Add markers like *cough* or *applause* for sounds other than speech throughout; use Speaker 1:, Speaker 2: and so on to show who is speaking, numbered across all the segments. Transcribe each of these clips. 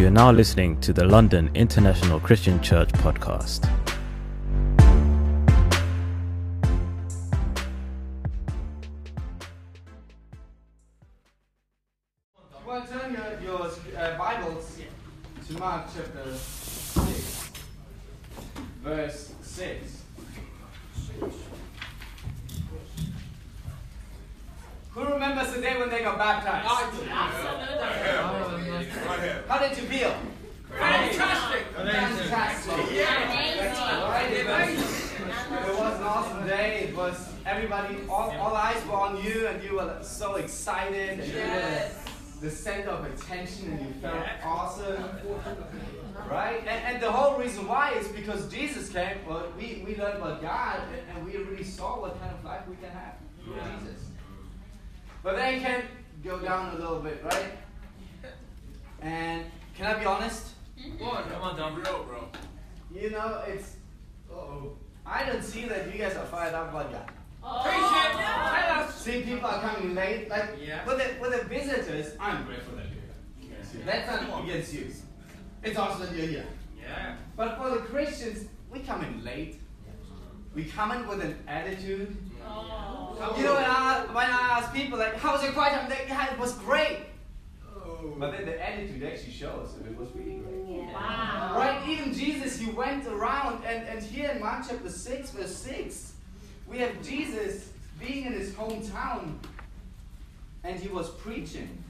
Speaker 1: You are now listening to the London International Christian Church podcast.
Speaker 2: Well, turn your, your uh, Bibles to Mark chapter 6, verse 6. Who remembers the day when they got baptized? How did you feel?
Speaker 3: Fantastic!
Speaker 2: Fantastic. Right? It was, it was an awesome day. It was everybody, all, all eyes were on you, and you were so excited. And you were the, the center of attention, and you felt awesome. Right? And, and the whole reason why is because Jesus came. Well, we, we learned about God, and, and we really saw what kind of life we can have through Jesus. But then you can go down a little bit, right? And can I be honest? Mm-hmm.
Speaker 3: What? Come on, down below, bro.
Speaker 2: You know, it's. Oh, I don't see that you guys are fired up about God.
Speaker 3: Appreciate it. Oh. Tell us.
Speaker 2: See, people are coming late. Like,
Speaker 3: Yeah.
Speaker 2: with, the, with the visitors, I'm grateful that you're here. That's not against you. It's awesome that you're here.
Speaker 3: Yeah.
Speaker 2: But for the Christians, we come in late. We come in with an attitude. Oh. You know, when I, when I ask people, like, how was your quiet time? Like, yeah, it was great. Oh. But then the attitude actually shows if it was really great. Wow. Right? Even Jesus, he went around, and, and here in Mark chapter 6, verse 6, we have Jesus being in his hometown, and he was preaching.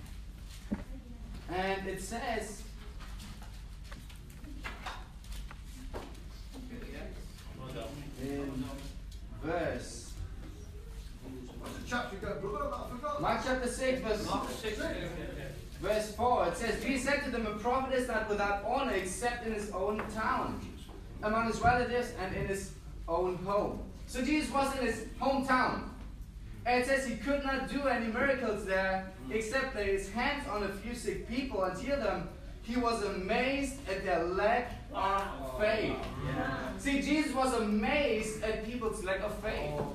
Speaker 2: And it says, in verse, Mark chapter 6, verse, verse 4, it says, Jesus said to them, A prophet is not without honor except in his own town, among his relatives, and in his own home. So Jesus was in his hometown. And it says he could not do any miracles there except lay his hands on a few sick people and heal them. He was amazed at their lack of faith. See, Jesus was amazed at people's lack of faith. Oh,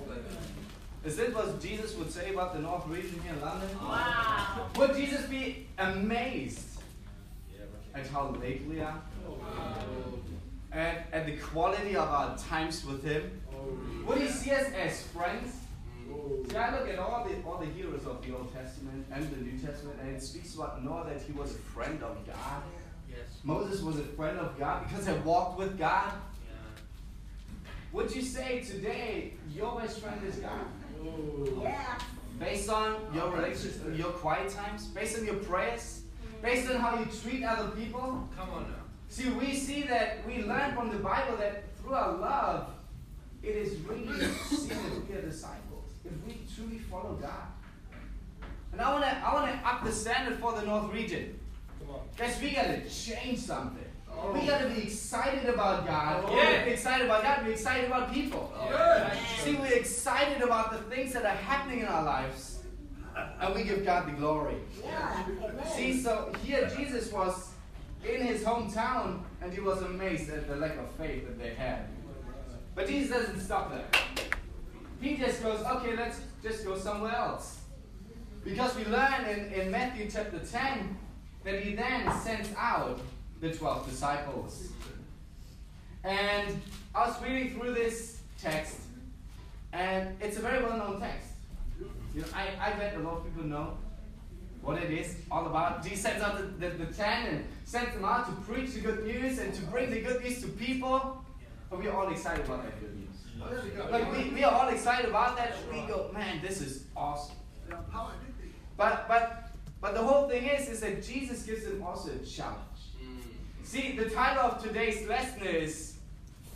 Speaker 2: Is that what Jesus would say about the North region here in London? Would Jesus be amazed at how late we are? And at the quality of our times with Him? Would He see us as friends? Mm. See, I look at all the all the heroes of the Old Testament and the New Testament, and it speaks about Noah that he was a friend of God.
Speaker 3: Yes.
Speaker 2: Moses was a friend of God because he walked with God. Would you say today your best friend is God? Oh. Yeah. Based on your relationships, your quiet times, based on your prayers, mm. based on how you treat other people?
Speaker 3: Come on now.
Speaker 2: See, we see that we learn from the Bible that through our love, it is really seen that we are disciples. If we truly follow God. And I wanna I wanna up the standard for the North region.
Speaker 3: Come on.
Speaker 2: Guys, we gotta change something. Oh. We gotta be excited about God. Oh.
Speaker 3: Yeah.
Speaker 2: We're excited about God, we're excited about people.
Speaker 3: Oh, Good.
Speaker 2: See, we're excited about the things that are happening in our lives. And we give God the glory. Yeah. See, so here Jesus was in his hometown and he was amazed at the lack of faith that they had. But Jesus doesn't stop there. He just goes, okay, let's just go somewhere else. Because we learn in, in Matthew chapter 10 that he then sends out the 12 disciples. And I was reading through this text, and it's a very well known text. You know, I, I bet a lot of people know what it is all about. Jesus sends out the, the, the ten and sends them out to preach the good news and to bring the good news to people. But we are all excited about that good news. Like we, we are all excited about that. We go, man, this is awesome. But but but the whole thing is is that Jesus gives them also a challenge. Mm. See, the title of today's lesson is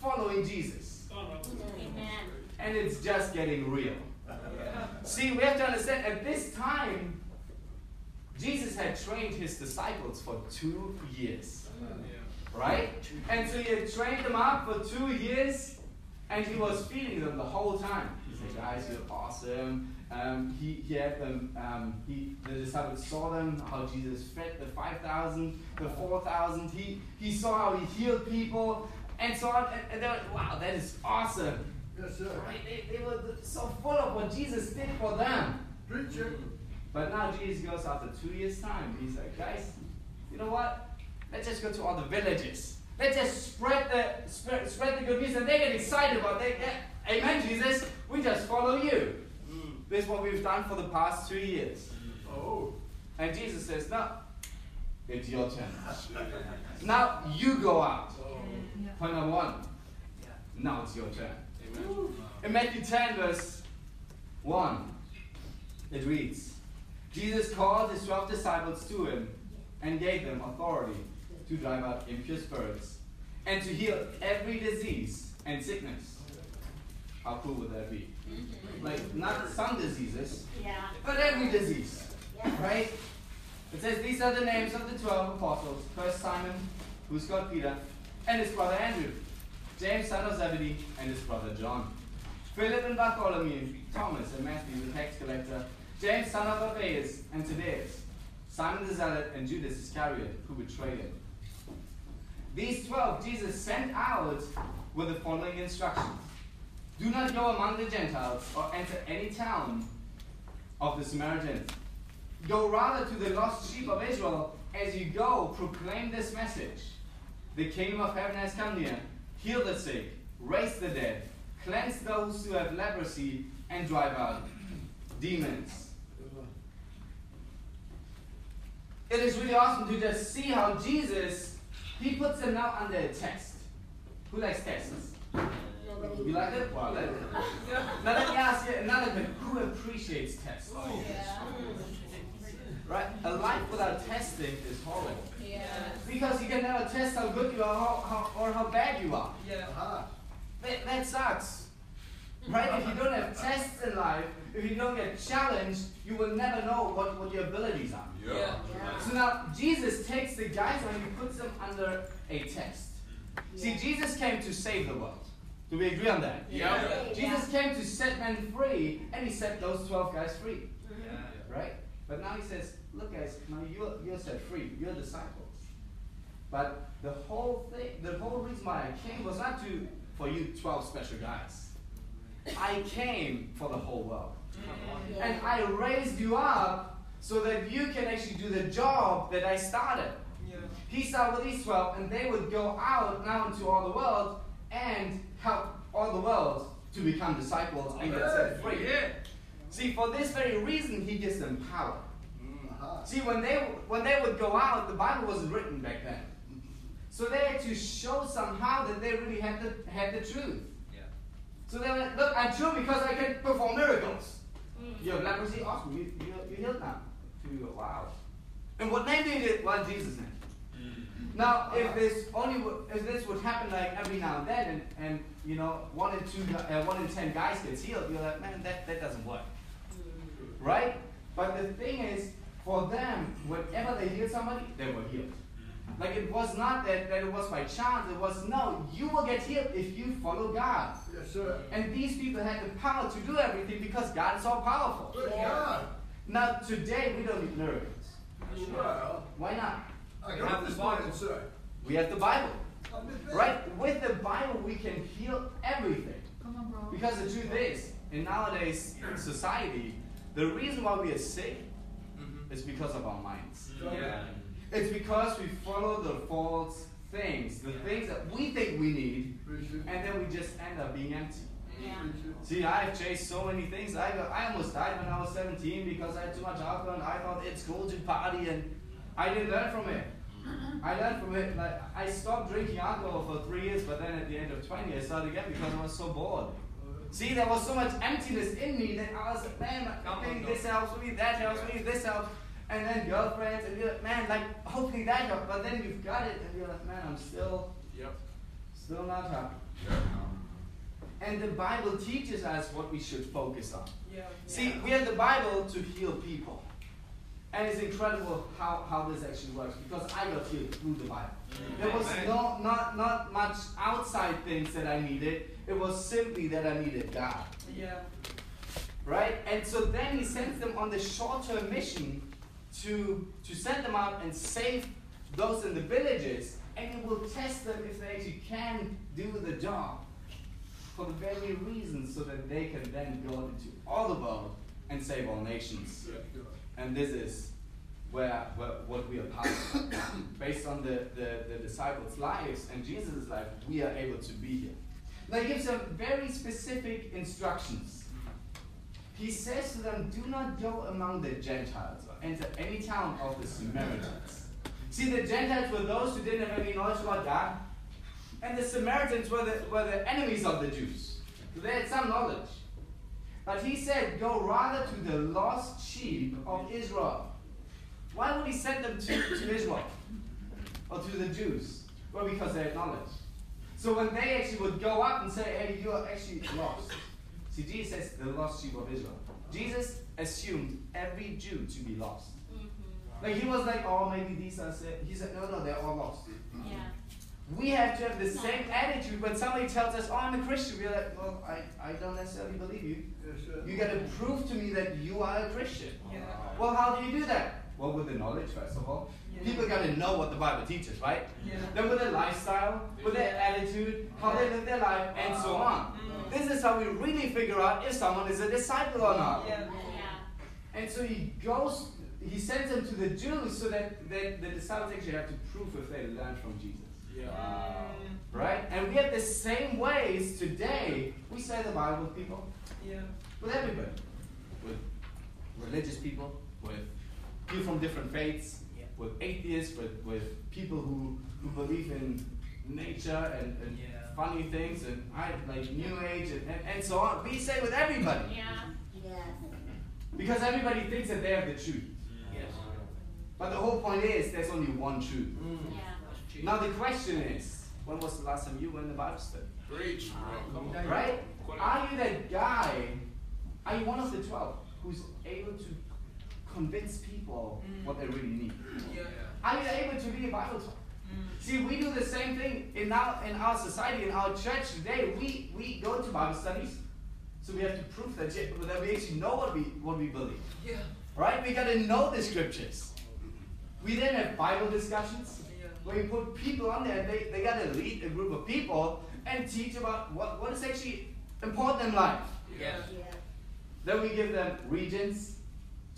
Speaker 2: Following Jesus. Amen. And it's just getting real. *laughs* See, we have to understand at this time, Jesus had trained his disciples for two years. Right? And so he had trained them up for two years, and he was feeding them the whole time. He said, guys, you're awesome. Um, he, he had them, um, he, the disciples saw them, how Jesus fed the 5,000, the 4,000. He, he saw how he healed people, and so on. And, and they were like, wow, that is awesome.
Speaker 4: Yes, sir.
Speaker 2: Right? They, they were so full of what Jesus did for them.
Speaker 4: Preacher.
Speaker 2: But now Jesus goes after two years' time. He's like, guys, you know what? Let's just go to all the villages. Let's just spread the spread, spread the good news, and they get excited about it. Yeah, Amen, Jesus. We just follow you. Mm. This is what we've done for the past two years. Mm.
Speaker 3: Oh.
Speaker 2: And Jesus says, No, it's your turn. *laughs* Now you go out. Oh. Point number one. Now it's your turn.
Speaker 3: Amen.
Speaker 2: In Matthew 10, verse 1, it reads Jesus called his 12 disciples to him and gave them authority to drive out impure spirits and to heal every disease and sickness. How cool would that be? Mm-hmm. Like, not some diseases,
Speaker 4: Yeah.
Speaker 2: but every disease.
Speaker 4: Yeah.
Speaker 2: Right? It says these are the names of the twelve apostles. First Simon, who's called Peter, and his brother Andrew. James, son of Zebedee, and his brother John. Philip and Bartholomew, Thomas and Matthew, the tax collector, James, son of Alphaeus, and Thaddeus, Simon the Zealot, and Judas Iscariot, who betrayed him. These twelve Jesus sent out with the following instructions. Do not go among the Gentiles or enter any town of the Samaritans. Go rather to the lost sheep of Israel. As you go, proclaim this message The kingdom of heaven has come near. Heal the sick, raise the dead, cleanse those who have leprosy, and drive out demons. It is really awesome to just see how Jesus, he puts them now under a test. Who likes tests? You like it? Well, I like it. *laughs* Now let me ask you another thing. Who appreciates tests? Oh, yeah. Right? A life without testing is horrible. Because you can never test how good you are how, how, or how bad you are. That, that sucks. Right? If you don't have tests in life, if you don't get challenged, you will never know what, what your abilities are.
Speaker 3: Yeah.
Speaker 2: So now Jesus takes the guys and he puts them under a test. See, Jesus came to save the world. Do we agree on that?
Speaker 3: Yeah.
Speaker 2: Jesus came to set men free, and he set those 12 guys free. Mm-hmm. Right? But now he says, look guys, now you're, you're set free. You're disciples. But the whole thing, the whole reason why I came was not to for you 12 special guys. I came for the whole world. And I raised you up so that you can actually do the job that I started. Yeah. He started with these 12, and they would go out now into all the world and help all the world to become disciples and get set free.
Speaker 3: Yeah.
Speaker 2: See, for this very reason, he gives them power. Mm-hmm. See, when they when they would go out, the Bible wasn't written back then, so they had to show somehow that they really had the had the truth.
Speaker 3: Yeah.
Speaker 2: So they went, look, I'm true because I can perform miracles. Mm. You have leprosy, awesome. You you you healed now. You wow. And what name did you get? Jesus' name. Now, if uh-huh. this only if this would happen like every now and then, and, and you know one in two, gu- uh, one in ten guys gets healed, you're like, man, that, that doesn't work, mm-hmm. right? But the thing is, for them, whenever they heal somebody, they were healed. Mm-hmm. Like it was not that, that it was by chance. It was no, you will get healed if you follow God.
Speaker 5: Yes, sir.
Speaker 2: And these people had the power to do everything because God is all powerful.
Speaker 5: Good God.
Speaker 2: Now today we don't need miracles.
Speaker 5: Well,
Speaker 2: Why not?
Speaker 5: I got this morning, sir.
Speaker 2: We have the Bible.
Speaker 5: I'm in bed.
Speaker 2: Right? With the Bible, we can heal everything. Because the truth is, in nowadays society, the reason why we are sick is because of our minds.
Speaker 3: Yeah.
Speaker 2: It's because we follow the false things, the things that we think we need, and then we just end up being empty.
Speaker 4: Yeah.
Speaker 2: See, I have chased so many things. I, I almost died when I was 17 because I had too much alcohol and I thought it's cool to party and I didn't learn from it. I learned from it. Like I stopped drinking alcohol for three years, but then at the end of 20, I started again because I was so bored. See, there was so much emptiness in me that I was like, man, I think this helps me, that helps me, this helps. And then girlfriends, and you're like, man, like, hopefully that helps. But then you've got it, and you're like, man, I'm still,
Speaker 3: Yep.
Speaker 2: still not happy. And the Bible teaches us what we should focus on. See, we have the Bible to heal people. And it's incredible how, how this actually works because I got healed through the Bible. Mm-hmm. There was no, not, not much outside things that I needed. It was simply that I needed God.
Speaker 6: Yeah.
Speaker 2: Right? And so then he sends them on the short term mission to, to send them out and save those in the villages. And he will test them if they actually can do the job for the very reason so that they can then go into all the world and save all nations. And this is where, where what we are part of. *coughs* Based on the, the, the disciples' lives and Jesus' life, we are able to be here. Now he gives them very specific instructions. He says to them, Do not go among the Gentiles or enter any town of the Samaritans. See, the Gentiles were those who didn't have any knowledge about God, and the Samaritans were the, were the enemies of the Jews. So they had some knowledge. But he said, Go rather to the lost sheep of Israel. Why would he send them to, to Israel? Or to the Jews? Well, because they had knowledge. So when they actually would go up and say, Hey, you are actually lost. See, Jesus says, The lost sheep of Israel. Jesus assumed every Jew to be lost. Mm-hmm. Like he was like, Oh, maybe these are saved. He said, No, no, they're all lost.
Speaker 4: Yeah.
Speaker 2: We have to have the same attitude when somebody tells us, Oh, I'm a Christian. We're like, Well, I, I don't necessarily believe you.
Speaker 5: Yes, sir.
Speaker 2: You got to prove to me that you are a Christian.
Speaker 3: Yeah.
Speaker 2: Well, how do you do that? Well, with the knowledge, first of all. People got to know what the Bible teaches, right?
Speaker 3: Yeah.
Speaker 2: Then with their lifestyle, with their attitude, how they live their life, and so on. Mm. This is how we really figure out if someone is a disciple or not.
Speaker 3: Yeah.
Speaker 4: Yeah.
Speaker 2: And so he goes, he sends them to the Jews so that, that the disciples actually have to prove if they learned from Jesus. Right? And we have the same ways today we say the Bible with people.
Speaker 3: Yeah.
Speaker 2: with everybody, with religious people, with people from different faiths,
Speaker 3: Yeah.
Speaker 2: with atheists, with, with people who, who believe in nature and, and
Speaker 3: Yeah.
Speaker 2: funny things and I, like New Age and, and, and so on. We say with everybody
Speaker 4: Yeah.
Speaker 2: because everybody thinks that they have the truth.
Speaker 3: Yes.
Speaker 2: But the whole point is there's only one truth. Mm.
Speaker 4: Yeah.
Speaker 2: Now the question is, when was the last time you went to the Bible study?
Speaker 3: Preach, bro. Ah, come on.
Speaker 2: Right? Are you that guy? Are you one of the twelve who's able to convince people mm. what they really need?
Speaker 3: Yeah.
Speaker 2: Are you able to read a Bible talk? Mm. See, we do the same thing in our in our society, in our church today. We we go to Bible studies, so we have to prove that, that we actually know what we what we believe.
Speaker 3: Yeah.
Speaker 2: Right? We gotta know the scriptures. We then have Bible discussions
Speaker 3: Yeah.
Speaker 2: Where you put people on there they, they gotta lead a group of people and teach about what, what is actually important in life.
Speaker 3: Yeah.
Speaker 2: Then we give them regions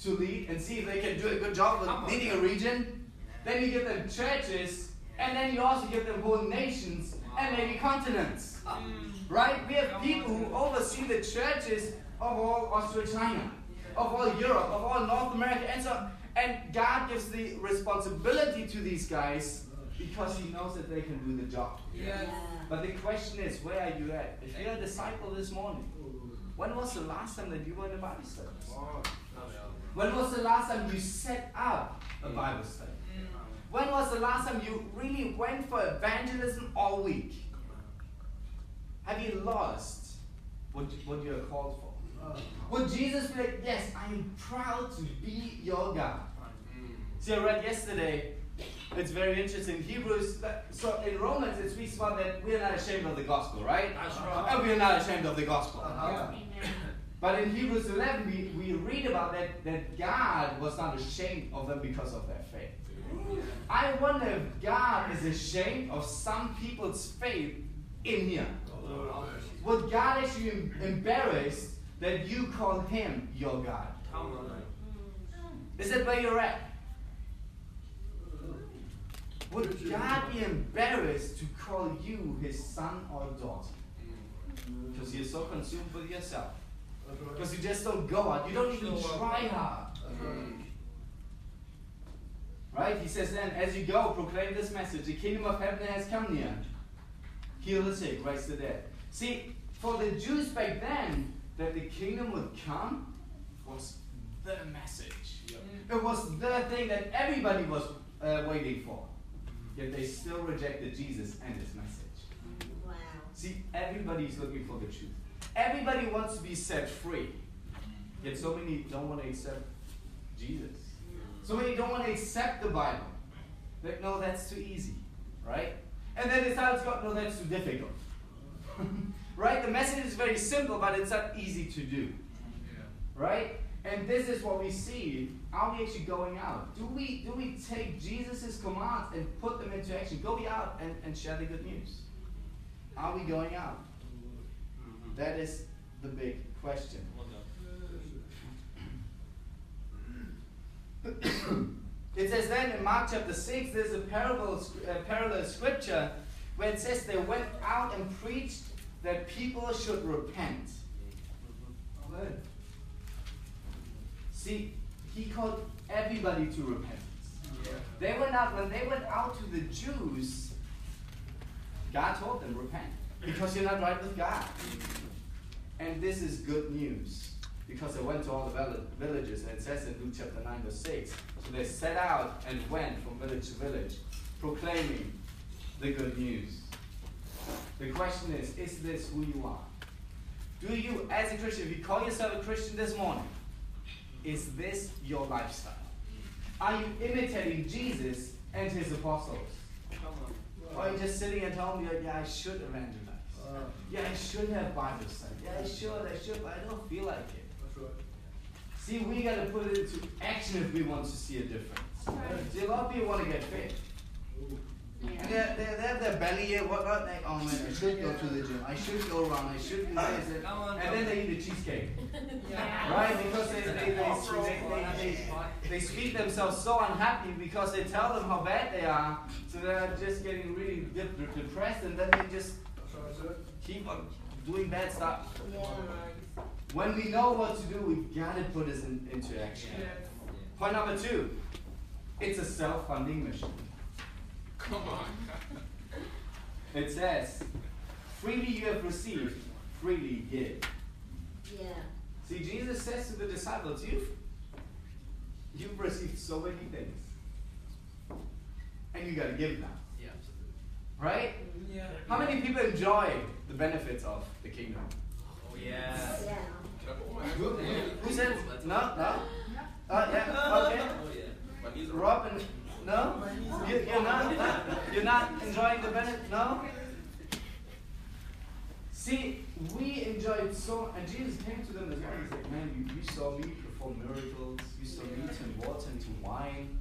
Speaker 2: to lead and see if they can do a good job
Speaker 3: Come on.
Speaker 2: with leading a region. Then you give them churches, and then you also give them whole nations and maybe continents. Mm. Right? We have people who oversee the churches of all Austria China, of all Europe, of all North America, and so on. And God gives the responsibility to these guys because He knows that they can do the job.
Speaker 3: Yeah.
Speaker 2: But the question is, where are you at? If you're a disciple this morning, when was the last time that you were in a Bible study? When was the last time you set up a Bible study? When was the last time you really went for evangelism all week? Have you lost what, what you are called for? Would Jesus be like, Yes, I am proud to be your God? See, I read yesterday, it's very interesting. Hebrews, so in Romans, it speaks about that we are not ashamed of the gospel, right?
Speaker 3: That's uh-huh. right.
Speaker 2: And we are not ashamed of the gospel. Uh-huh.
Speaker 4: Amen.
Speaker 2: But in Hebrews 11, we, we read about that, that God was not ashamed of them because of their faith. I wonder if God is ashamed of some people's faith in here. Would God actually em- embarrassed that you call him your God? Is that where you're at? Would God be embarrassed to call you his son or daughter? Because you're so consumed with yourself. Because you just don't go out. You don't even try hard. Right? He says then, as you go, proclaim this message. The kingdom of heaven has come near. Heal the sick, raise the dead. See, for the Jews back then, that the kingdom would come was the message. It was the thing that everybody was uh, waiting for. Yet they still rejected Jesus and his message.
Speaker 4: Wow.
Speaker 2: See, is looking for the truth. Everybody wants to be set free. Yet so many don't want to accept Jesus. So many don't want to accept the Bible. Like, no, that's too easy. Right? And then they tell God, no, that's too difficult. *laughs* right? The message is very simple, but it's not easy to do. Right? And this is what we see. Are we actually going out? Do we do we take Jesus' commands and put them into action? Go be out and, and share the good news. Are we going out? That is the big question. It says then in Mark chapter 6, there's a parable, a parallel scripture where it says they went out and preached that people should repent. Amen. See, he called everybody to repentance. They went out, when they went out to the Jews, God told them, repent. Because you're not right with God. And this is good news. Because they went to all the villages, and it says in Luke chapter 9, verse 6. So they set out and went from village to village, proclaiming the good news. The question is, is this who you are? Do you, as a Christian, if you call yourself a Christian this morning, is this your lifestyle? Are you imitating Jesus and his apostles? Or are you just sitting at home, you're like, yeah, I should evangelize. Yeah, I should have Bible study. Yeah, I should, I should, but I don't feel like it.
Speaker 5: That's right.
Speaker 2: See, we got to put it into action if we want to see a difference. See, a lot of people want to get fit. And
Speaker 4: Yeah.
Speaker 2: they're, they're, they have their belly here, whatnot, like, oh man, I should go to the gym, I should go run, I should do this, and,
Speaker 3: Come on,
Speaker 2: and then they eat a cheesecake. *laughs*
Speaker 4: Yeah.
Speaker 2: Right? Because they, they, they, they, they, they, they speak themselves so unhappy because they tell them how bad they are, so they're just getting really de- de- depressed, and then they just
Speaker 5: That's right, sir.
Speaker 2: keep on doing bad stuff. When we know what to do, we gotta put this in, into action. Point number two, it's a self-funding mission.
Speaker 3: Come on.
Speaker 2: It says, freely you have received, freely give.
Speaker 4: Yeah.
Speaker 2: See, Jesus says to the disciples, you've, you've received so many things. And you gotta give now.
Speaker 3: Yeah.
Speaker 2: Right?
Speaker 3: Yeah.
Speaker 2: How many people enjoy the benefits of the kingdom?
Speaker 3: Oh yeah.
Speaker 4: Yeah.
Speaker 2: Who, who said no? No? Uh, yeah, okay.
Speaker 3: Oh yeah. My knees are
Speaker 2: Rob and no? You, you're not, you're not enjoying the benefit? No? See, we enjoyed so and Jesus came to them as well. He's like, man, you, you saw me perform miracles, you saw me turn water into wine.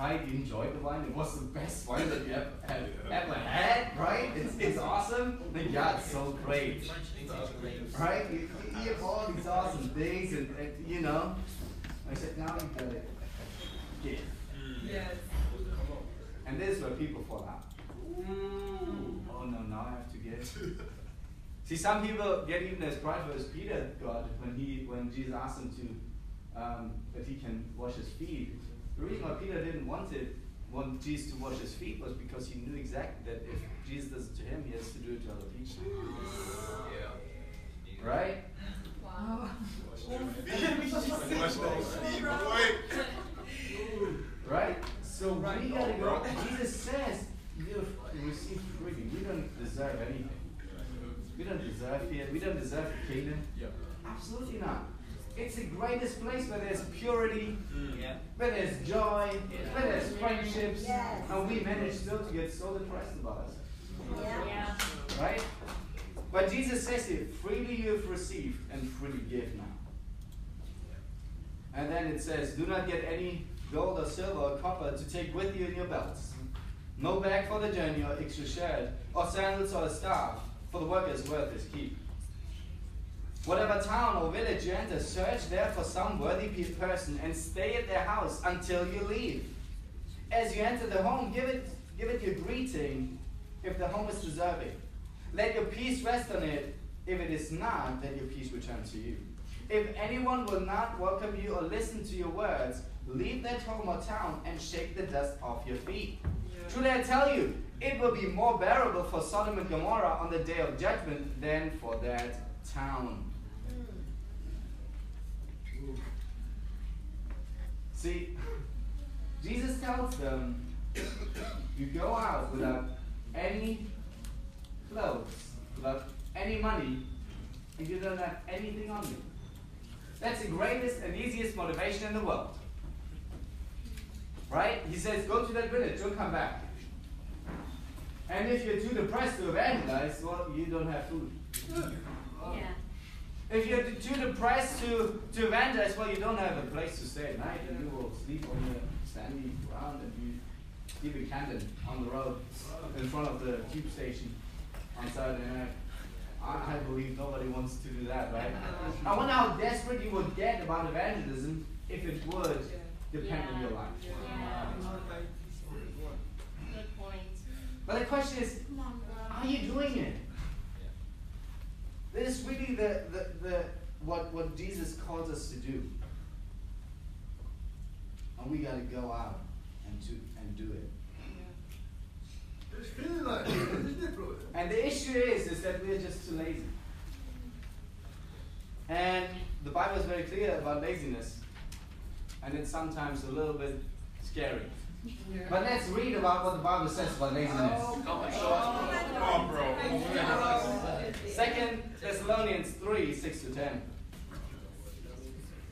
Speaker 2: You enjoyed the wine. It was the best wine that you ever, have, ever had, right? It's, it's awesome. Yeah, it's so great. Right? You, you eat all these awesome things, and, and you know. I said, now you got it. Yeah.
Speaker 3: Yes.
Speaker 2: And this is where people fall out. Oh no, now I have to get. *laughs* See, some people get even as prideful as Peter got when he when Jesus asked him to um, that he can wash his feet. The reason why Peter didn't want it want Jesus to wash his feet was because he knew exactly that if Jesus does it to him, he has to do it to other people.
Speaker 3: Yeah.
Speaker 2: Right? Right? So we gotta oh, go. Jesus says you've received freely. We don't deserve anything. We don't deserve it. We don't deserve the kingdom. Absolutely not. It's the greatest place where there's purity, mm.
Speaker 3: Yeah.
Speaker 2: where there's joy, where there's friendships,
Speaker 4: Yes.
Speaker 2: and we manage still to get so depressed about it.
Speaker 4: Yeah.
Speaker 2: Right? But Jesus says here, freely you have received and freely give now. And then it says, do not get any gold or silver or copper to take with you in your belts. No bag for the journey or extra shirt, or sandals or a staff, for the work is worth its keep. Whatever town or village you enter, search there for some worthy pe- person and stay at their house until you leave. As you enter the home, give it, give it your greeting if the home is deserving. Let your peace rest on it. If it is not, then your peace return to you. If anyone will not welcome you or listen to your words, leave that home or town and shake the dust off your feet. Truly I tell you, it will be more bearable for Sodom and Gomorrah on the day of judgment than for that town. Mm. See, Jesus tells them, you go out without any clothes, without any money, and you don't have anything on you. That's the greatest and easiest motivation in the world. Right? He says, go to that village, don't come back. And if you're too depressed to evangelize, well, you don't have food.
Speaker 4: Yeah.
Speaker 2: If you're too depressed to, to evangelize, well, you don't have a place to stay at night, and you will sleep on the sandy ground, and you keep a candle on the road in front of the tube station on Saturday night. I, I believe nobody wants to do that, right? *laughs* I wonder how desperate you would get about evangelism if it would depend on your life.
Speaker 4: Yeah. Good point.
Speaker 2: But the question is, are you doing it? This is really the, the, the what, what Jesus calls us to do. And we gotta go out and to and do it.
Speaker 5: It's feeling like it, isn't it, brother?
Speaker 2: And the issue is is that we're just too lazy. And the Bible is very clear about laziness. And it's sometimes a little bit scary. But let's read about what the Bible says about laziness.
Speaker 3: Oh, Come on, bro. Bro.
Speaker 2: Second Thessalonians 3, 6 to 10.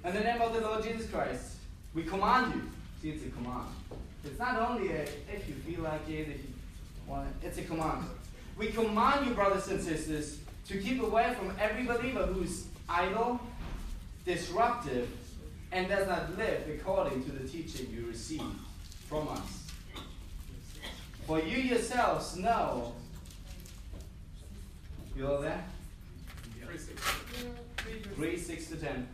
Speaker 2: In the name of the Lord Jesus Christ, we command you. See, it's a command. It's not only a if you feel like it, if you want it, it's a command. We command you, brothers and sisters, to keep away from every believer who's idle, disruptive, and does not live according to the teaching you received from us. For you yourselves know. You all there? 3, 6 to 10.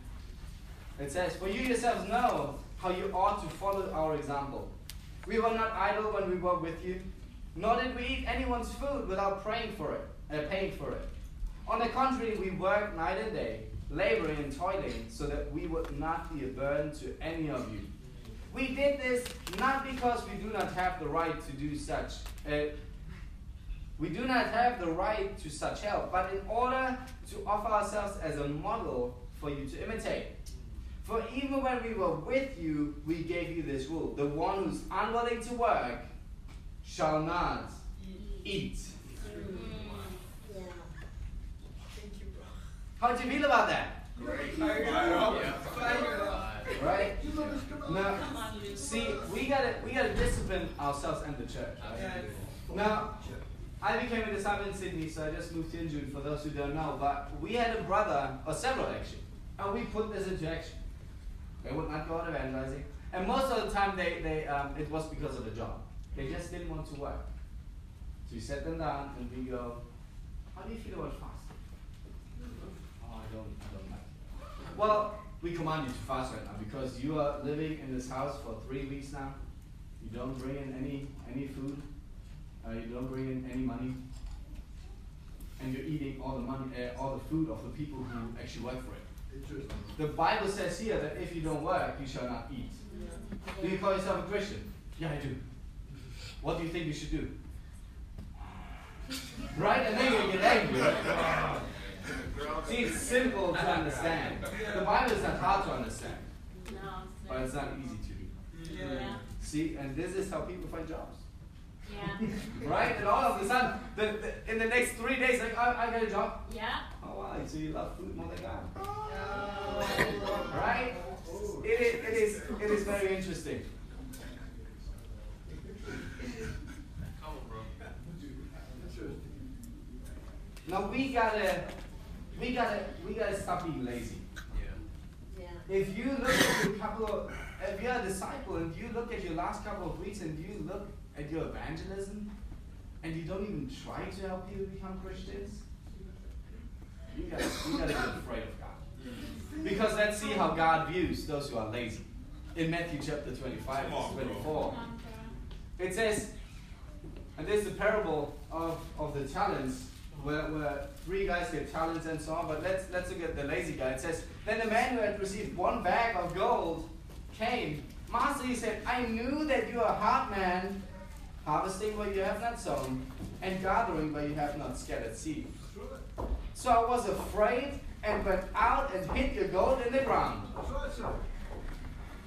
Speaker 2: It says, For you yourselves know how you ought to follow our example. We were not idle when we were with you, nor did we eat anyone's food without praying for it, uh, paying for it. On the contrary, we worked night and day, laboring and toiling, so that we would not be a burden to any of you. We did this not because we do not have the right to do such. Uh, we do not have the right to such help, but in order to offer ourselves as a model for you to imitate. For even when we were with you, we gave you this rule the one who's unwilling to work shall not eat.
Speaker 4: Yeah.
Speaker 2: How do you feel about that?
Speaker 3: Great.
Speaker 2: Right?
Speaker 5: You know this come
Speaker 2: Now,
Speaker 4: Come on, Luke.
Speaker 2: see, we gotta we gotta discipline ourselves and the church. Now, I became a disciple in Sydney, so I just moved to Injune for those who don't know. But we had a brother, or several actually, and we put this into action. They would not go out evangelizing. And most of the time, they, they, um, it was because of the job. They just didn't want to work. So we set them down and we go, How do you feel about fasting? I don't, don't like it. Well, we command you to fast right now because you are living in this house for three weeks now. You don't bring in any, any food. Uh, you don't bring in any money, and you're eating all the money, uh, all the food of the people who actually work for it.
Speaker 5: Interesting.
Speaker 2: The Bible says here that if you don't work, you shall not eat. Do you call yourself a Christian? Yeah, I do. What do you think you should do? Right? And then you get angry. *laughs* See, it's simple to understand. The Bible is not hard to understand,
Speaker 4: No,
Speaker 2: but it's not easy to do.
Speaker 4: Yeah.
Speaker 2: See, and this is how people find jobs.
Speaker 4: Yeah. *laughs*
Speaker 2: Right? And all of a sudden, the, the, in the next three days, like, I, I got a job.
Speaker 4: Yeah.
Speaker 2: Oh, wow, so you love food more than God.
Speaker 4: Oh.
Speaker 2: Right? It is, it is, it is very interesting.
Speaker 3: Come on, bro.
Speaker 5: Interesting.
Speaker 2: Now we gotta, we gotta, we gotta stop being lazy.
Speaker 3: Yeah.
Speaker 4: Yeah.
Speaker 2: If you look at your couple of, if you're a disciple and you look at your last couple of weeks and you look at your evangelism and you don't even try to help people become Christians, you gotta, you gotta get afraid of God. Because let's see how God views those who are lazy. In Matthew chapter 25, verse 24.
Speaker 4: Come on, bro.
Speaker 2: It says, and there's the parable of, of the talents, where, where three guys get talents and so on. But let's let's look at the lazy guy. It says, then the man who had received one bag of gold came. Master, he said, I knew that you are a hard man, harvesting where you have not sown, and gathering where you have not scattered seed. So I was afraid and went out and hid your gold in the ground.
Speaker 5: That's right, sir.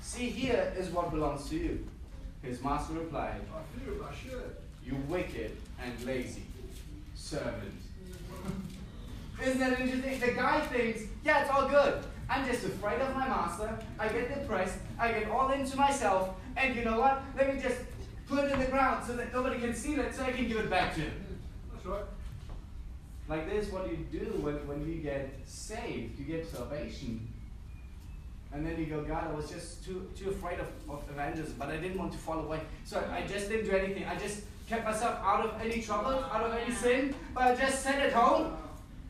Speaker 2: See, here is what belongs to you. His master replied,
Speaker 5: I feel I should.
Speaker 2: You wicked and lazy servant. *laughs* Isn't that interesting? The guy thinks, yeah, it's all good. I'm just afraid of my master. I get depressed. I get all into myself. And you know what? Let me just put it in the ground so that nobody can see it so I can give it back to him.
Speaker 5: That's right.
Speaker 2: Like this, what do you do when, when you get saved? You get salvation. And then you go, God, I was just too, too afraid of, of evangelism, but I didn't want to fall away. So I just didn't do anything. I just kept myself out of any trouble, out of any sin, but I just sat at home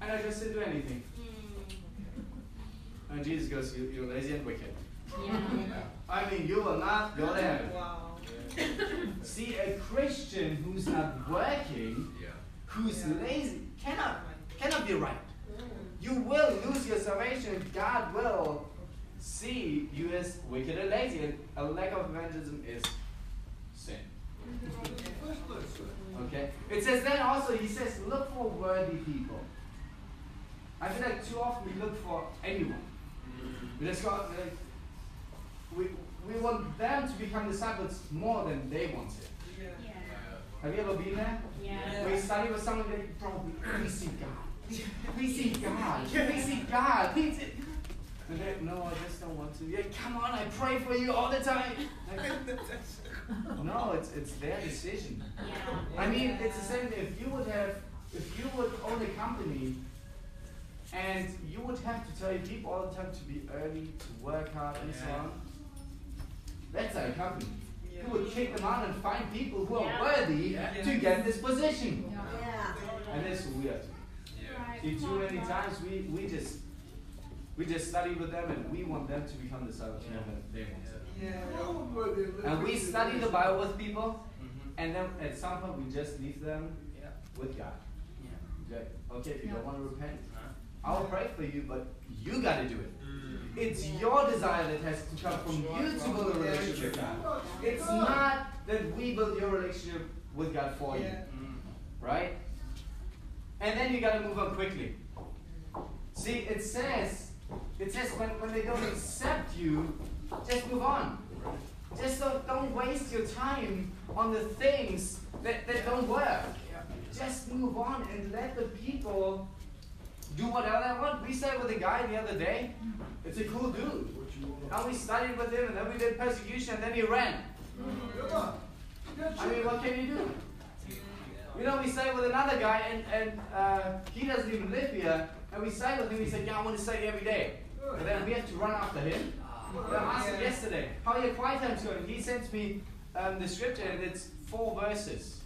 Speaker 2: and I just didn't do anything.
Speaker 4: Mm.
Speaker 2: And Jesus goes, you, You're lazy and wicked.
Speaker 4: Yeah. *laughs*
Speaker 2: I mean, you will not go to heaven.
Speaker 6: Wow. *laughs*
Speaker 2: See, a Christian who's not working,
Speaker 3: Yeah.
Speaker 2: who's
Speaker 6: Yeah.
Speaker 2: lazy, cannot cannot be right. You will lose your salvation. God will see you as wicked and lazy. And a lack of evangelism is sin.
Speaker 5: First place, sir.
Speaker 2: Okay? It says then also, he says, look for worthy people. I feel like too often we look for anyone. We just got like, we, we want them to become disciples more than they want it.
Speaker 6: Yeah.
Speaker 4: Yeah.
Speaker 2: Have you ever been there?
Speaker 4: Yeah.
Speaker 2: We study with someone that probably *laughs* we see God. We see God. We see God. We see- And they, no, I just don't want to. Yeah, come on, I pray for you all the time. Like, *laughs* no, it's it's their decision.
Speaker 4: Yeah.
Speaker 2: I mean, it's the same. Thing if you would have, if you would own a company, and you would have to tell your people all the time to be early, to work hard, and so on. That's our company.
Speaker 6: Yeah.
Speaker 2: You would kick them out and find people who are
Speaker 4: Yeah.
Speaker 2: worthy
Speaker 3: Yeah.
Speaker 2: to get this position.
Speaker 4: Yeah.
Speaker 2: And that's who we are. to be.
Speaker 3: Yeah.
Speaker 4: Right.
Speaker 2: See, too many times we, we just we just study with them and we want them to become disciples more than they want to.
Speaker 6: Yeah.
Speaker 5: No one worthy of
Speaker 2: And we study the Bible with people,
Speaker 3: Mhm.
Speaker 2: and then at some point we just leave them
Speaker 3: Yeah.
Speaker 2: with God.
Speaker 3: Yeah.
Speaker 2: Like, okay, if you don't want to repent,
Speaker 3: Huh?
Speaker 2: I'll pray for you, but you got to do it.
Speaker 3: Mm.
Speaker 2: It's your desire that has to come from you to build a relationship with God. It's not that we build your relationship with God for you,
Speaker 6: Yeah.
Speaker 3: Mm.
Speaker 2: right? And then you got to move on quickly. See, it says, it says when, when they don't accept you, just move on. Just don't, don't waste your time on the things that, that don't work. Just move on and let the people do whatever they want. We stayed with a guy the other day. It's a cool dude. And we studied with him, and then we did persecution, and then he ran. I mean, what can you do? You know, we stayed with another guy, and, and uh, he doesn't even live here. And we stayed with him. He said, "Yeah, I want to study every day." And then we have to run after him. I asked him yesterday, "How are your quiet times going?" He sent me um, the scripture, and it's four verses.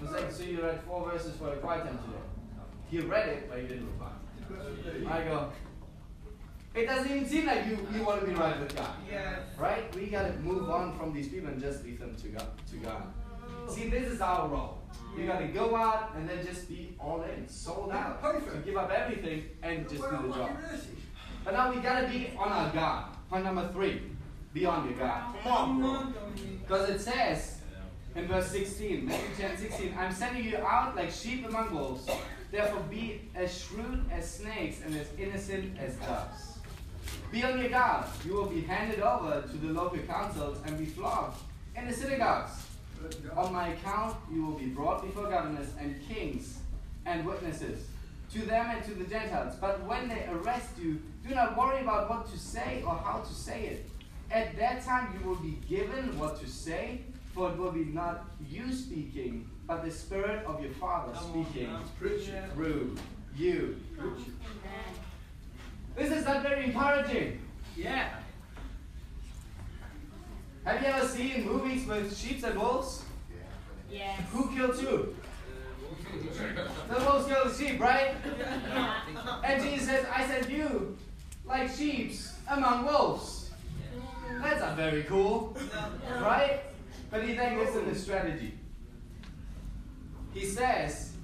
Speaker 2: I was like, "So you read four verses for your quiet time today?" He read it, but he didn't reply. I go, "It doesn't even seem like you, you want to be right with God."
Speaker 6: Yeah.
Speaker 2: Right? We gotta move on from these people and just leave them to God. To God. See, this is our role. You gotta go out and then just be all in, sold out, to give up everything and just do the job. But now we gotta be on our guard. Point number three: be on your guard.
Speaker 3: Come on, bro.
Speaker 2: Because it says in verse 16, Matthew 10 16, I'm sending you out like sheep among wolves. Therefore, be as shrewd as snakes and as innocent as doves. Be on your guard. You will be handed over to the local councils and be flogged in the synagogues. On my account, you will be brought before governors and kings and witnesses to them and to the Gentiles. But when they arrest you, do not worry about what to say or how to say it. At that time, you will be given what to say, for it will be not you speaking, but the Spirit of your Father speaking
Speaker 6: now.
Speaker 5: Preach it.
Speaker 6: Yeah.
Speaker 2: through you. This is not very encouraging.
Speaker 3: Yeah.
Speaker 2: Have you ever seen movies with sheep and wolves? Yeah.
Speaker 4: Yes.
Speaker 2: Who kills who? The wolves kill the sheep, right?
Speaker 4: Yeah.
Speaker 2: And Jesus says, I sent you like sheep among wolves. That's not very cool, right? But he then gives them the strategy. He says,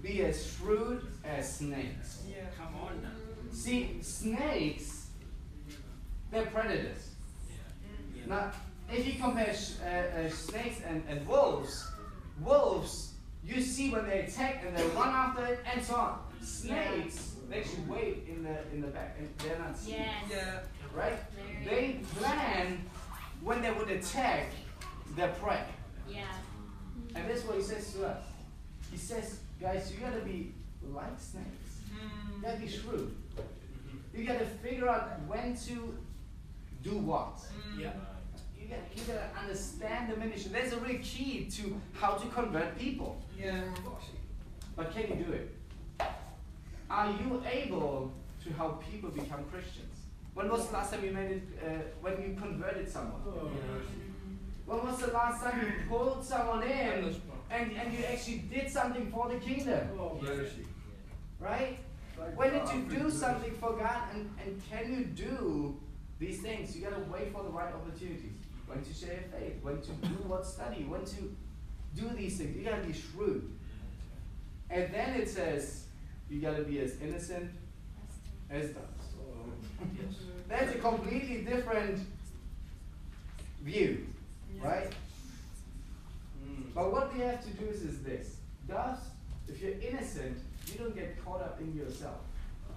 Speaker 2: Be as shrewd as snakes.
Speaker 6: Yeah.
Speaker 3: Come on now.
Speaker 2: See, snakes, they're predators. Now, if you compare sh- uh, uh, snakes and, and wolves, wolves, you see when they attack and they run after it and so on. Snakes, they actually wait in the in the back and they're not seen,
Speaker 4: Yes.
Speaker 6: Yeah.
Speaker 2: right?
Speaker 4: Very.
Speaker 2: They plan when they would attack their prey.
Speaker 4: Yeah.
Speaker 2: And that's what he says to us. He says, guys, you gotta be like snakes. You
Speaker 6: Mm.
Speaker 2: gotta be shrewd. You gotta figure out when to do what.
Speaker 6: Mm.
Speaker 3: Yeah.
Speaker 2: You gotta, you gotta understand the ministry. There's a real key to how to convert people.
Speaker 6: Yeah.
Speaker 2: But can you do it? Are you able to help people become Christians? When was the last time you made it, uh, when you converted someone? When was the last time you pulled someone in and, and you actually did something for the kingdom? Right? When did you do something for God and, and can you do these things. You gotta wait for the right opportunities. When to share your faith, when to do what study, when to do these things. You gotta be shrewd. And then it says you gotta be as innocent as doves. That's a completely different view, right? Hmm. But what we have to do is, is this. Doves, if you're innocent, you don't get caught up in yourself.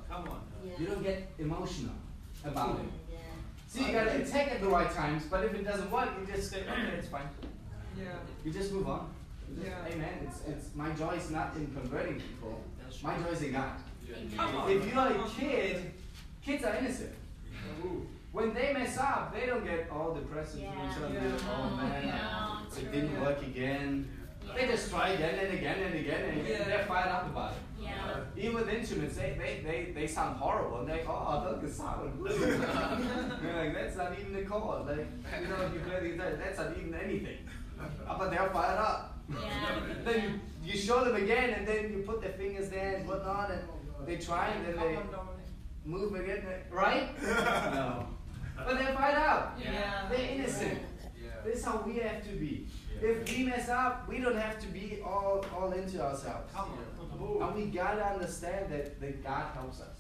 Speaker 3: Come on.
Speaker 2: You don't get emotional about it.
Speaker 6: Yeah.
Speaker 2: See, you gotta attack at the right times, but if it doesn't work, you just say, okay, it's fine.
Speaker 7: Yeah.
Speaker 2: You just move on. Just,
Speaker 7: Yeah.
Speaker 2: Amen. It's, it's my joy is not in converting people. My joy is in God.
Speaker 3: Come on.
Speaker 2: If you're a kid, kids are innocent. When they mess up, they don't get all depressed and
Speaker 6: Yeah.
Speaker 2: each other.
Speaker 7: Oh, yeah.
Speaker 2: Oh man,
Speaker 4: Yeah.
Speaker 2: it didn't work again. They just try again and again and again and again.
Speaker 7: Yeah.
Speaker 2: They're fired up about it.
Speaker 4: Yeah.
Speaker 2: Even with instruments, they, they, they, they sound horrible. And they're like, oh, look, the sound. *laughs* *laughs* You're like, that's not even a chord. Like, you know, if you play the guitar, that's not even anything. Uh, But they're fired up.
Speaker 4: Yeah. *laughs*
Speaker 2: then you, you show them again, and then you put their fingers there and whatnot, and they try, and then they move again, right? no. But they're fired up.
Speaker 7: Yeah.
Speaker 2: They're innocent. Yeah. This is how we have to be. If we mess up, we don't have to be all, all into ourselves.
Speaker 3: Come on.
Speaker 2: And we gotta understand that, that God helps us.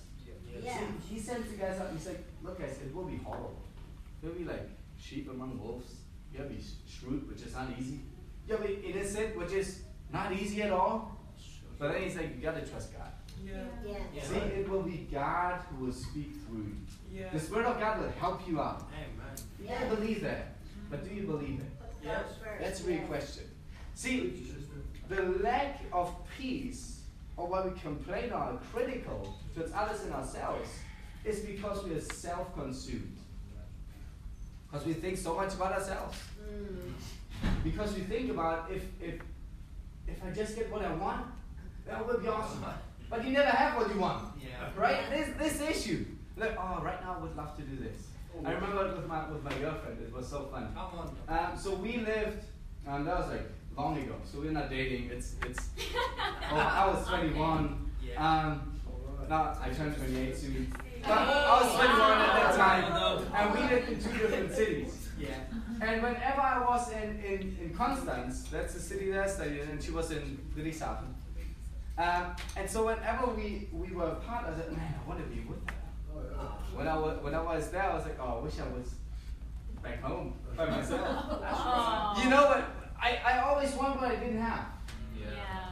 Speaker 6: Yeah.
Speaker 2: See, he sends the guys out, he's like, look guys, it will be horrible. You'll be like sheep among wolves. You'll be shrewd, which is not easy. You'll be innocent, which is not easy at all. But then he's like, you gotta trust God.
Speaker 7: Yeah.
Speaker 6: Yeah.
Speaker 2: See, it will be God who will speak through you.
Speaker 7: Yeah.
Speaker 2: The Spirit of God will help you out.
Speaker 3: Amen.
Speaker 2: You gotta believe that. But do you believe it?
Speaker 3: Yes.
Speaker 2: That's a real question. See, the lack of peace, or what we complain on, critical towards others and ourselves, is because we are self consumed. Because we think so much about ourselves.
Speaker 6: Mm.
Speaker 2: Because we think about if, if, if I just get what I want, that would be awesome. But you never have what you want.
Speaker 3: Yeah.
Speaker 2: Right? This, this issue. Like, oh, right now I would love to do this. I remember it with my, with my girlfriend. It was so fun.
Speaker 3: Come on.
Speaker 2: Um, so we lived, um, that was like long ago. So we're not dating. It's it's. *laughs* Oh, I was 21.
Speaker 3: Yeah.
Speaker 2: Um, now I turned 28 soon. But I was 21 at that time, and we lived in two different cities.
Speaker 3: Yeah.
Speaker 2: And whenever I was in in, in Constance, that's the city that I studied in, and she was in Friedrichshafen. Um, and so whenever we, we were apart, I said, man, I want to be with her. When I was when I was there, I was like, oh, I wish I was back home by *laughs* myself.
Speaker 4: Aw.
Speaker 2: You know what? I, I always want what I didn't have.
Speaker 4: Yeah.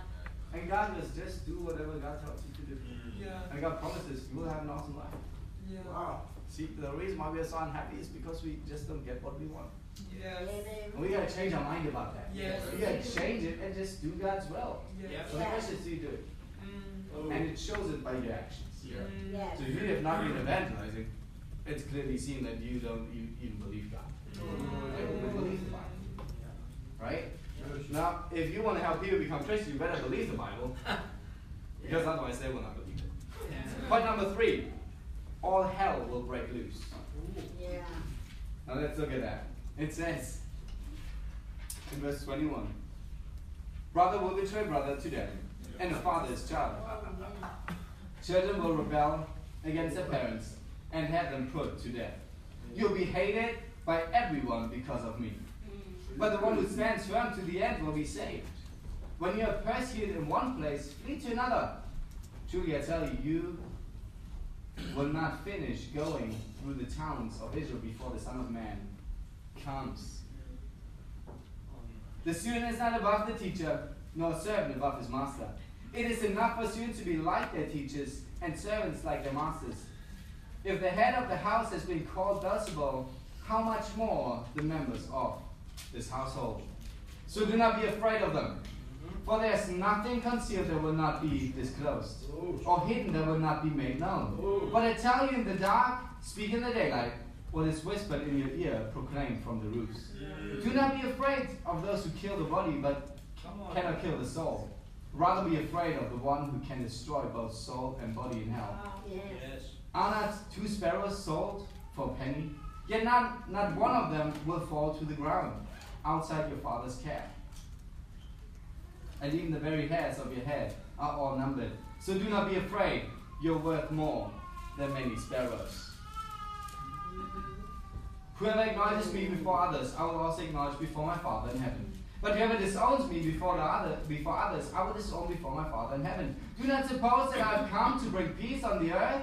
Speaker 2: And God was just do whatever God tells you to do.
Speaker 7: Yeah.
Speaker 2: And God promises you will have an awesome life.
Speaker 7: Yeah.
Speaker 2: Wow. See, the reason why we are so unhappy is because we just don't get what we want.
Speaker 7: Yes.
Speaker 2: And we gotta change our mind about that.
Speaker 7: Yes.
Speaker 2: We gotta change it and just do God's will.
Speaker 7: Yes.
Speaker 2: So the question is, do you do it?
Speaker 7: Mm.
Speaker 2: And it shows it by your actions.
Speaker 7: Mm.
Speaker 6: Yes.
Speaker 2: So if you have not been evangelizing, it's clearly seen that you don't you even believe God. Right? Believe the Bible. Right? Now, if you want to help people become Christians, you better believe the Bible. *laughs* Because otherwise they will not believe it.
Speaker 3: Yeah.
Speaker 2: Point number three, all hell will break loose.
Speaker 6: Yeah.
Speaker 2: Now let's look at that. It says in verse 21 Brother will betray brother to death, and a father his child. Children will rebel against their parents and have them put to death. You'll be hated by everyone because of me. Mm. But the one who stands firm to the end will be saved. When you are persecuted in one place, flee to another. Truly I tell you, you will not finish going through the towns of Israel before the Son of Man comes. The student is not above the teacher, nor a servant above his master. It is enough for students to be like their teachers, and servants like their masters. If the head of the house has been called Beelzebul, how much more the members of this household? So do not be afraid of them. For there is nothing concealed that will not be disclosed, or hidden that will not be made known. But I tell you in the dark, speak in the daylight. What is whispered in your ear, proclaim from the roofs. Do not be afraid of those who kill the body, but cannot kill the soul. Rather be afraid of the one who can destroy both soul and body in hell.
Speaker 6: Yes.
Speaker 3: Yes.
Speaker 2: Are not two sparrows sold for a penny? Yet not, not one of them will fall to the ground outside your father's care. And even the very hairs of your head are all numbered. So do not be afraid, you're worth more than many sparrows. Whoever acknowledges me before others, I will also acknowledge before my Father in heaven. But whoever disowns me before the other before others, I will disown before my Father in heaven. Do not suppose that I have come to bring peace on the earth.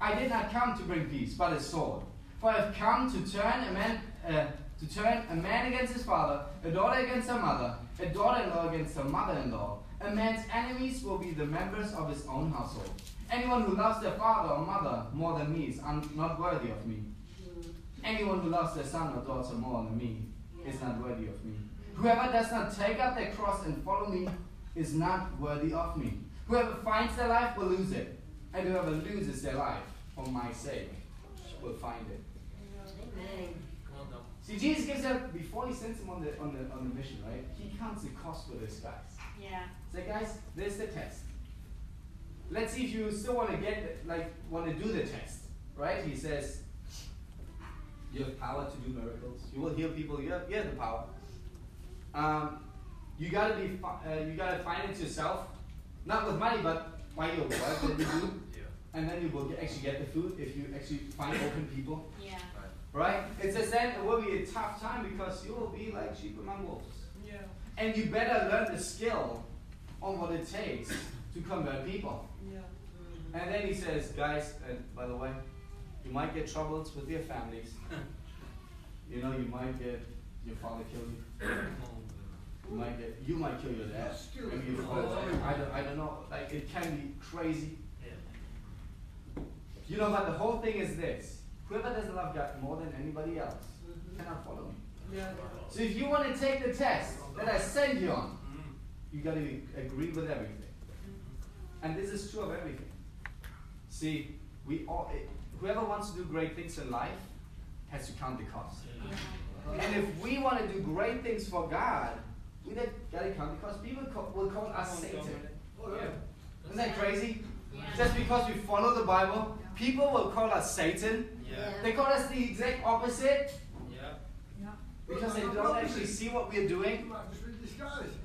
Speaker 2: I did not come to bring peace, but a sword. For I have come to turn a man uh, to turn a man against his father, a daughter against her mother, a daughter-in-law against her mother-in-law. A man's enemies will be the members of his own household. Anyone who loves their father or mother more than me is un- not worthy of me. Anyone who loves their son or daughter more than me is not worthy of me. Whoever does not take up their cross and follow me is not worthy of me. Whoever finds their life will lose it, and whoever loses their life for my sake will find it. Amen. See, Jesus gives them before he sends them on the on the on the mission, right? He counts the cost for this guys.
Speaker 4: Yeah.
Speaker 2: Say, guys, there's the test. Let's see if you still want to get like want to do the test, right? He says, you have power to do miracles. You will heal people. You have, you have the power. Um, you gotta be uh, you gotta finance yourself, not with money, but by your work that you do, and then you will get, actually get the food if you actually find open people.
Speaker 4: Yeah.
Speaker 2: Right? It's says then it will be a tough time because you will be like sheep among wolves.
Speaker 3: Yeah.
Speaker 2: And you better learn the skill on what it takes to convert people.
Speaker 3: Yeah.
Speaker 2: And then he says, guys, and by the way, you might get troubles with your families. *laughs* you know, you might get your father killed you. You might get you might kill your dad. Maybe your father. I don't I don't know. Like it can be crazy. You know, but the whole thing is this. Whoever doesn't love God more than anybody else cannot follow me.
Speaker 3: Yeah.
Speaker 2: So if you want to take the test that I send you on, you got to agree with everything. And this is true of everything. See, we all, eh, whoever wants to do great things in life has to count the cost. And if we want to do great things for God, we didn't got to count the cost. People call, will call us Satan. Oh, Isn't that crazy?
Speaker 4: Yeah.
Speaker 2: Just because we follow the Bible, people will call us Satan. Yeah. They call us the exact opposite Yeah. because they don't actually see what we're doing.
Speaker 5: You might just be disguised.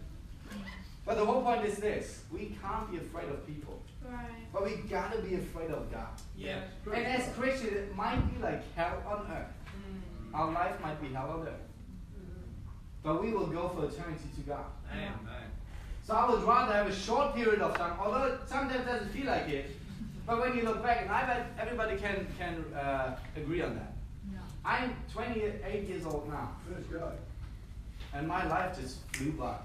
Speaker 2: But the whole point is this we can't be afraid of people,
Speaker 4: Right.
Speaker 2: but we gotta be afraid of God.
Speaker 3: Yeah.
Speaker 2: And as Christians, it might be like hell on earth. Mm. Our life might be hell on earth. But we will go for eternity to God.
Speaker 3: Amen.
Speaker 2: So I would rather have a short period of time, although it sometimes doesn't feel like it. But when you look back, and I bet everybody can, can uh, agree on that. I'm 28 years old now,
Speaker 5: Praise God.
Speaker 2: and my life just flew by.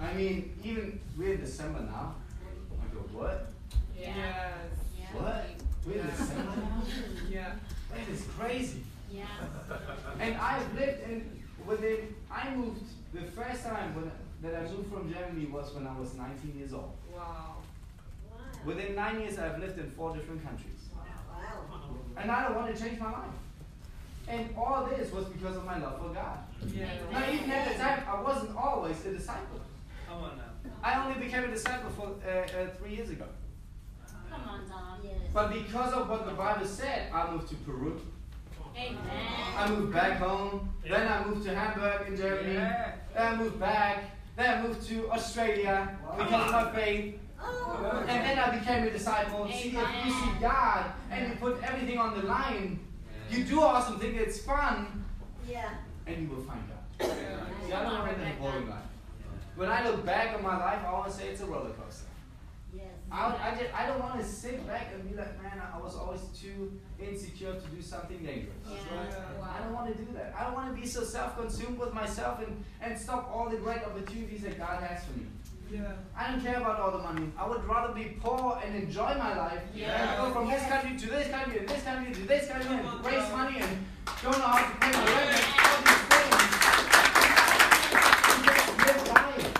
Speaker 2: I mean, even we're in December now. I go, what?
Speaker 3: Yes.
Speaker 2: What? We're in December now?
Speaker 3: Yeah.
Speaker 2: That is crazy.
Speaker 4: Yeah.
Speaker 2: And I've lived in within. I moved the first time when, that I moved from Germany was when I was 19 years old.
Speaker 3: Wow.
Speaker 2: Within nine years, I've lived in four different countries, Wow. and I don't want to change my life. And all this was because of my love for God.
Speaker 3: Yeah.
Speaker 2: Now, even at the time, I wasn't always a disciple.
Speaker 3: Come on now.
Speaker 2: I only became a disciple for uh, uh, three years ago.
Speaker 4: Come on, Tom.
Speaker 2: But because of what the Bible said, I moved to Peru.
Speaker 4: Amen.
Speaker 2: I moved back home. Then I moved to Hamburg in Germany.
Speaker 3: Yeah.
Speaker 2: Then I moved back. Then I moved to Australia because of my faith. Oh. And then I became a disciple. See, if you see God and you put everything on the line, you do awesome things, it's fun, Yeah. and you will find God. See, I don't want to live a boring life. When I look back on my life, I want to say it's a roller coaster. I, I, just, I don't want to sit back and be like, man, I was always too insecure to do something dangerous. Yeah. I don't want to do that. I don't want to be so self-consumed with myself and, and stop all the great opportunities that God has for me.
Speaker 3: Yeah.
Speaker 2: I don't care about all the money. I would rather be poor and enjoy my life
Speaker 4: Yeah.
Speaker 2: and go from this country to this country and this country to this country and raise money and don't know how to pay my rent and all these things. Just live life.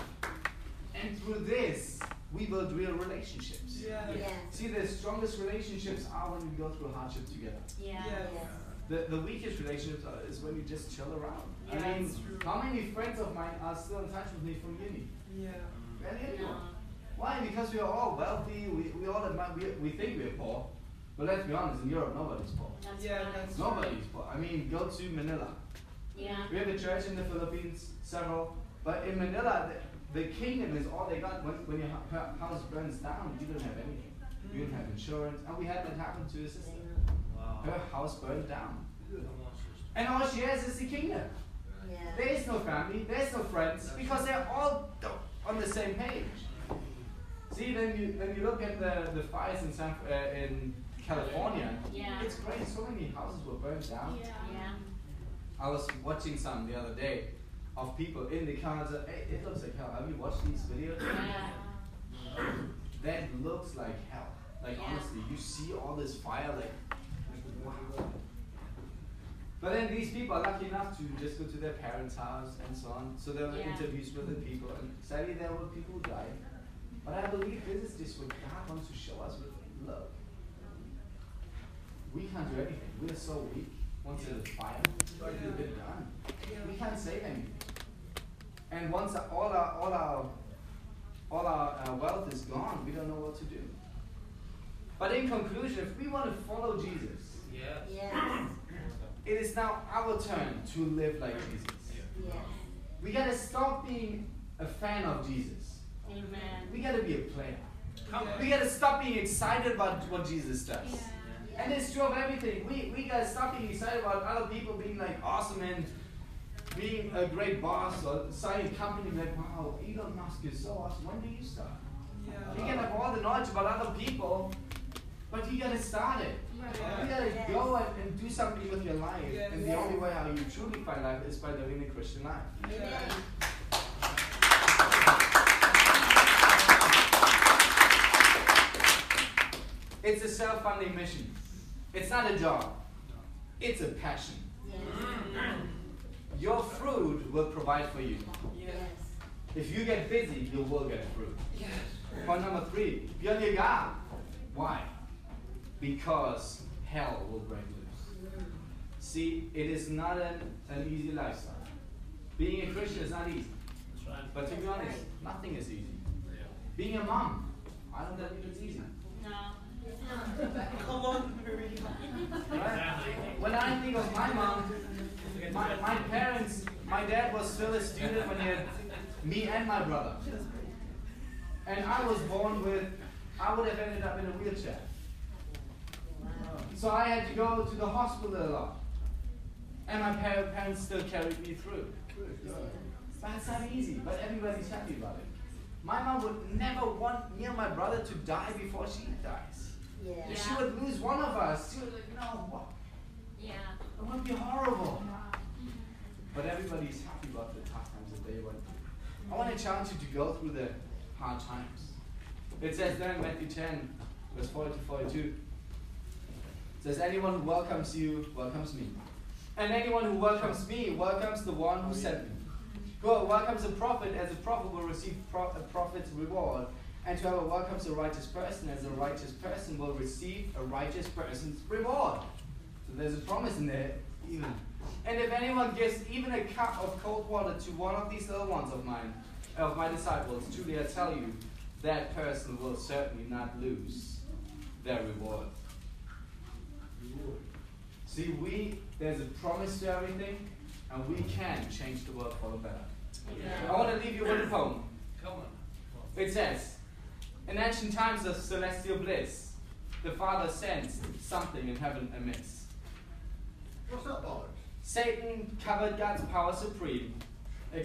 Speaker 2: And through this, we build real relationships.
Speaker 3: Yeah.
Speaker 2: See, the strongest relationships are when we go through hardship together.
Speaker 4: Yeah. Yes.
Speaker 2: The, the weakest relationships are, is when you just chill around.
Speaker 4: Yeah,
Speaker 2: I mean,
Speaker 3: that's true.
Speaker 2: how many friends of mine are still in touch with me from uni?
Speaker 3: Yeah.
Speaker 2: Barely anyone.
Speaker 4: No.
Speaker 2: Why? Because we are all wealthy. We, we all admire, we, we think we're poor. But let's be honest, in Europe, nobody's poor.
Speaker 4: That's
Speaker 3: Yeah,
Speaker 4: right.
Speaker 3: that's
Speaker 2: Nobody's poor. I mean, go to Manila.
Speaker 4: Yeah.
Speaker 2: We have a church in the Philippines, several. But in Manila, the, the kingdom is all they got. When, when your hu- hu- house burns down, you don't have anything. You don't have insurance. And we had that happen to a sister. Her house burned down. And all she has is the kingdom. There is no family, there's no friends, because they're all on the same page. See, when you when you look at the, the fires in San, uh, in California,
Speaker 4: Yeah.
Speaker 2: it's great. So many houses were burned down.
Speaker 4: Yeah.
Speaker 2: I was watching some the other day of people in the uh, Hey, it looks like hell. Have you watched these videos?
Speaker 4: Yeah.
Speaker 2: That looks like hell. Like
Speaker 4: Yeah.
Speaker 2: honestly, you see all this fire, like wow. But then these people are lucky enough to just go to their parents' house and so on. So there were
Speaker 4: Yeah.
Speaker 2: interviews with the people, and sadly there were people who died. But I believe this is just what God wants to show us with love. We can't do anything. We are so weak. Once there's a fire, it's already been done. We can't save anything. And once all our all our all our uh, wealth is gone, we don't know what to do. But in conclusion, if we want to follow Jesus, it is now our turn to live like Jesus. Yes. We gotta stop being a fan of Jesus.
Speaker 4: Amen.
Speaker 2: We gotta be a player. We gotta stop being excited about what Jesus does. And it's true of everything. We, we gotta stop being excited about other people being like awesome and being a great boss or starting a company like, wow, Elon Musk is so awesome. When do you start? You can have all the knowledge about other people, but you gotta start it. You gotta go and, and do something with your life. And the only way how you truly find life is by living a Christian life. It's a self-funding mission. It's not a job. It's a passion. Your fruit will provide for you. Yes. If you get busy, you will get fruit. Yes. Point number three, björn legal. Why? Because hell will break loose. See, it is not an, an easy lifestyle. Being a Christian is not easy. But to be honest, nothing is easy. Being a mom, I don't think it's easy.
Speaker 4: No.
Speaker 2: When I think of my mom, my, my parents, my dad was still a student when he had me and my brother. And I was born with, I would have ended up in a wheelchair. So I had to go to the hospital a lot. And my parents still carried me through. It's not easy, but everybody's happy about it. My mom would never want me and my brother to die before she dies. If she would lose one of us, she would like, no, what?
Speaker 4: Yeah.
Speaker 2: It would be horrible. But everybody's happy about the tough times that they went through. I want to challenge you to go through the hard times. It says there in Matthew 10, verse 40 to 42. It says, Anyone who welcomes you welcomes me. And anyone who welcomes me welcomes the one who sent me. Whoever welcomes a prophet as a prophet will receive pro- a prophet's reward. And whoever welcomes a righteous person as a righteous person will receive a righteous person's reward. So there's a promise in there, even. And if anyone gives even a cup of cold water to one of these little ones of mine, of my disciples, truly I tell you, that person will certainly not lose their reward. See, we there's a promise to everything, and we can change the world for the better. I want to leave you with a poem. Come on. It says, In ancient times of celestial bliss, the Father sensed something in heaven amiss.
Speaker 5: What's that bollocks?
Speaker 2: Satan covered God's power supreme.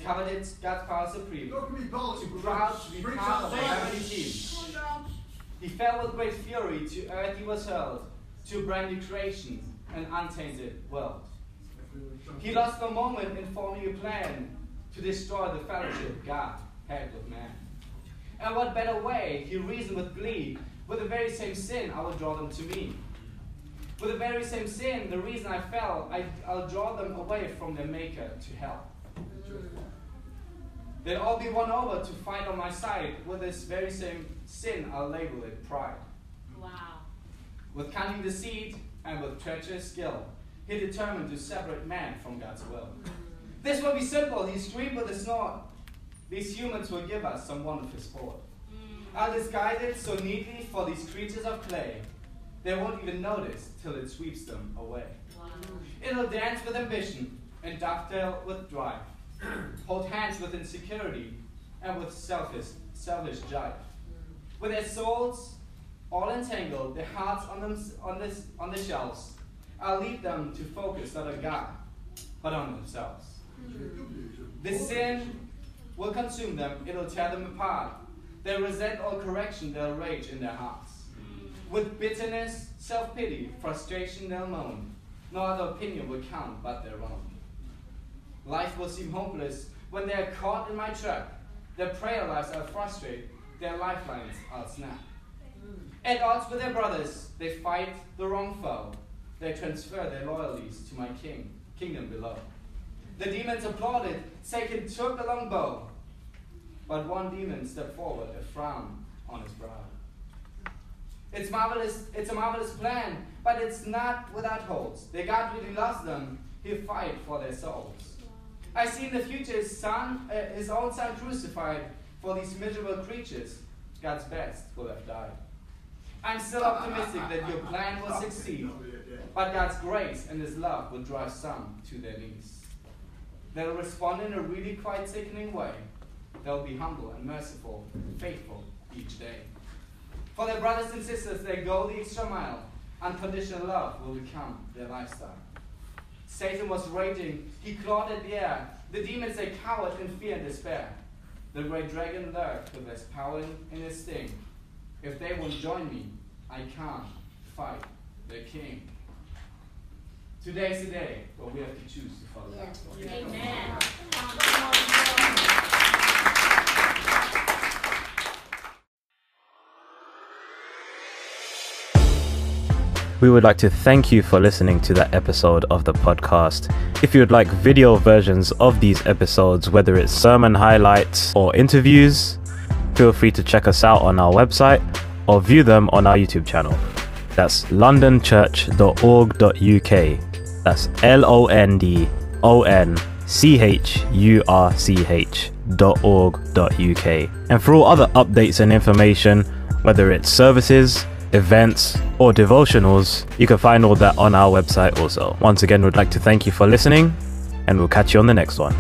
Speaker 2: Covered it, God's power supreme.
Speaker 5: Don't give me bollocks.
Speaker 2: Too
Speaker 5: you
Speaker 2: proud to be
Speaker 5: freaks
Speaker 2: part of a
Speaker 5: outside.
Speaker 2: heavenly team. He fell with great fury, to earth he was hurled, to a brand new creation, an untainted world. He lost no moment in forming a plan to destroy the fellowship God had with man. And what better way, he reasoned with glee, with the very same sin I will draw them to me. With the very same sin, the reason I fell, I, I'll draw them away from their maker to hell. Mm. They'll all be won over to fight on my side. With this very same sin, I'll label it pride.
Speaker 4: Wow.
Speaker 2: With cunning deceit and with treacherous skill, he determined to separate man from God's will. Mm. This will be simple, he screamed with a snort. These humans will give us some wonderful sport.
Speaker 4: Mm.
Speaker 2: I'll disguise it so neatly for these creatures of clay. They won't even notice till it sweeps them away.
Speaker 4: Wow.
Speaker 2: It'll dance with ambition and dovetail with drive, hold hands with insecurity and with selfish, selfish jive. With their souls all entangled, their hearts on them on this on the shelves, I'll lead them to focus not on God, but on themselves. The sin will consume them, it'll tear them apart. They'll resent all correction, they'll rage in their hearts. Mm. With bitterness, self pity, frustration, they'll moan. No other opinion will count but their own. Life will seem hopeless when they are caught in my trap. Their prayer lives are frustrated, their lifelines I'll snap. Mm. At odds with their brothers, they fight the wrong foe. They transfer their loyalties to my king, kingdom below. The demons applauded, Satan took the long bow. But one demon stepped forward, a frown on his brow. It's marvelous, it's a marvelous plan, but it's not without hopes. The God really loves them, he'll fight for their souls. I see in the future his son, uh, his own son crucified for these miserable creatures. God's best will have died. I'm still optimistic that your plan will succeed, but God's grace and his love will drive some to their knees. They'll respond in a really quite sickening way. They'll be humble and merciful, faithful each day. For their brothers and sisters, they go the extra mile. Unconditional love will become their lifestyle. Satan was raging. He clawed at the air. The demons, they cowered in fear and despair. The great dragon lurked with his power in his sting. If they won't join me, I can't fight the king. Today's the day but we have to choose to follow God.
Speaker 4: Amen.
Speaker 1: We would like to thank you for listening to that episode of the podcast. If you would like video versions of these episodes, whether it's sermon highlights or interviews, feel free to check us out on our website or view them on our YouTube channel. That's londonchurch.org.uk. That's L O N D O N C H U R C H dot org dot uk. And for all other updates and information, whether it's services, events, or devotionals, you can find all that on our website also. Once again, we'd like to thank you for listening, and we'll catch you on the next one.